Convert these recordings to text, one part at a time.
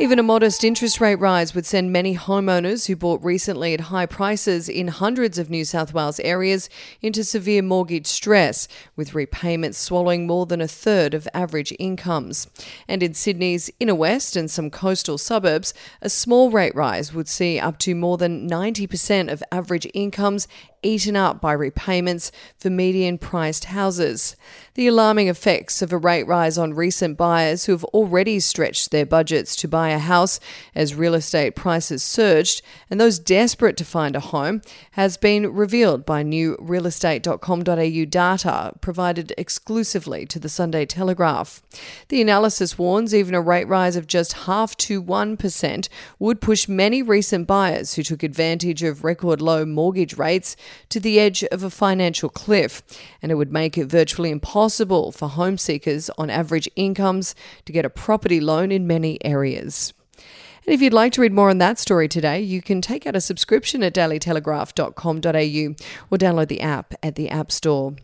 Even a modest interest rate rise would send many homeowners who bought recently at high prices in hundreds of New South Wales areas into severe mortgage stress, with repayments swallowing more than a third of average incomes. And in Sydney's inner west and some coastal suburbs, a small rate rise would see up to more than 90% of average incomes eaten up by repayments for median priced houses. The alarming effects of a rate rise on recent buyers who have already stretched their budgets to buy a house as real estate prices surged and those desperate to find a home has been revealed by new realestate.com.au data provided exclusively to the Sunday Telegraph. The analysis warns even a rate rise of just half to 1% would push many recent buyers who took advantage of record low mortgage rates to the edge of a financial cliff, and it would make it virtually impossible for home seekers on average incomes to get a property loan in many areas. And if you'd like to read more on that story today, you can take out a subscription at dailytelegraph.com.au or download the app at the App Store.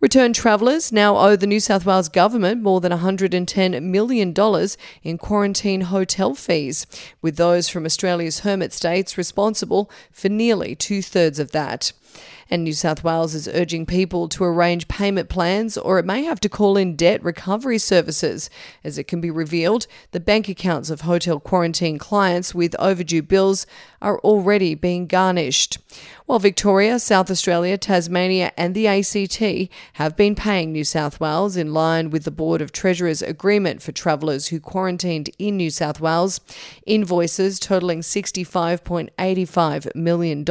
Return travellers now owe the New South Wales government more than $110 million in quarantine hotel fees, with those from Australia's hermit states responsible for nearly two thirds of that. And New South Wales is urging people to arrange payment plans or it may have to call in debt recovery services, as it can be revealed the bank accounts of hotel quarantine clients with overdue bills are already being garnished. While Victoria, South Australia, Tasmania, and the ACT have been paying New South Wales in line with the Board of Treasurers' agreement for travellers who quarantined in New South Wales, invoices totalling $65.85 million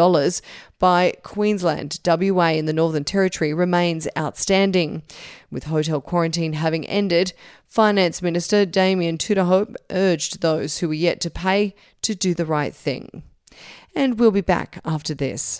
by Queensland, WA, and the Northern Territory remains outstanding. With hotel quarantine having ended, Finance Minister Damien Tudehope urged those who were yet to pay to do the right thing. And we'll be back after this.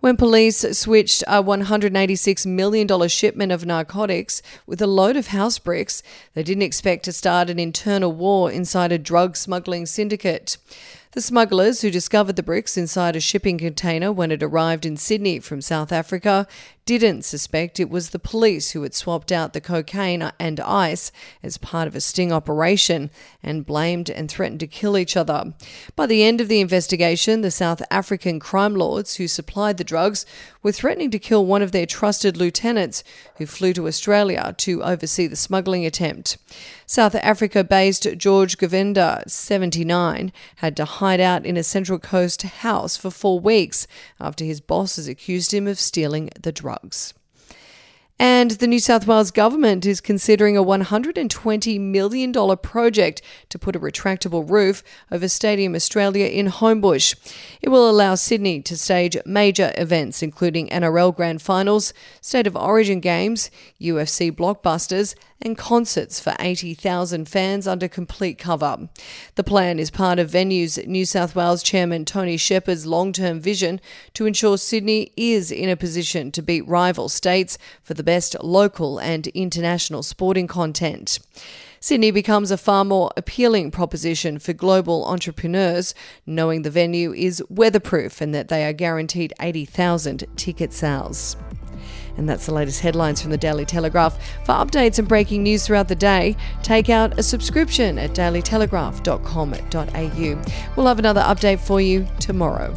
When police switched a $186 million shipment of narcotics with a load of house bricks, they didn't expect to start an internal war inside a drug smuggling syndicate. The smugglers, who discovered the bricks inside a shipping container when it arrived in Sydney from South Africa, didn't suspect it was the police who had swapped out the cocaine and ice as part of a sting operation and blamed and threatened to kill each other. By the end of the investigation, the South African crime lords who supplied the drugs were threatening to kill one of their trusted lieutenants who flew to Australia to oversee the smuggling attempt. South Africa based George Govender, 79, had to hide out in a Central Coast house for four weeks after his bosses accused him of stealing the drugs dogs. And the New South Wales government is considering a $120 million project to put a retractable roof over Stadium Australia in Homebush. It will allow Sydney to stage major events, including NRL Grand Finals, State of Origin games, UFC blockbusters, and concerts for 80,000 fans under complete cover. The plan is part of Venues New South Wales Chairman Tony Shepherd's long term vision to ensure Sydney is in a position to beat rival states for the best local and international sporting content. Sydney becomes a far more appealing proposition for global entrepreneurs, knowing the venue is weatherproof and that they are guaranteed 80,000 ticket sales. And that's the latest headlines from the Daily Telegraph. For updates and breaking news throughout the day, take out a subscription at dailytelegraph.com.au. We'll have another update for you tomorrow.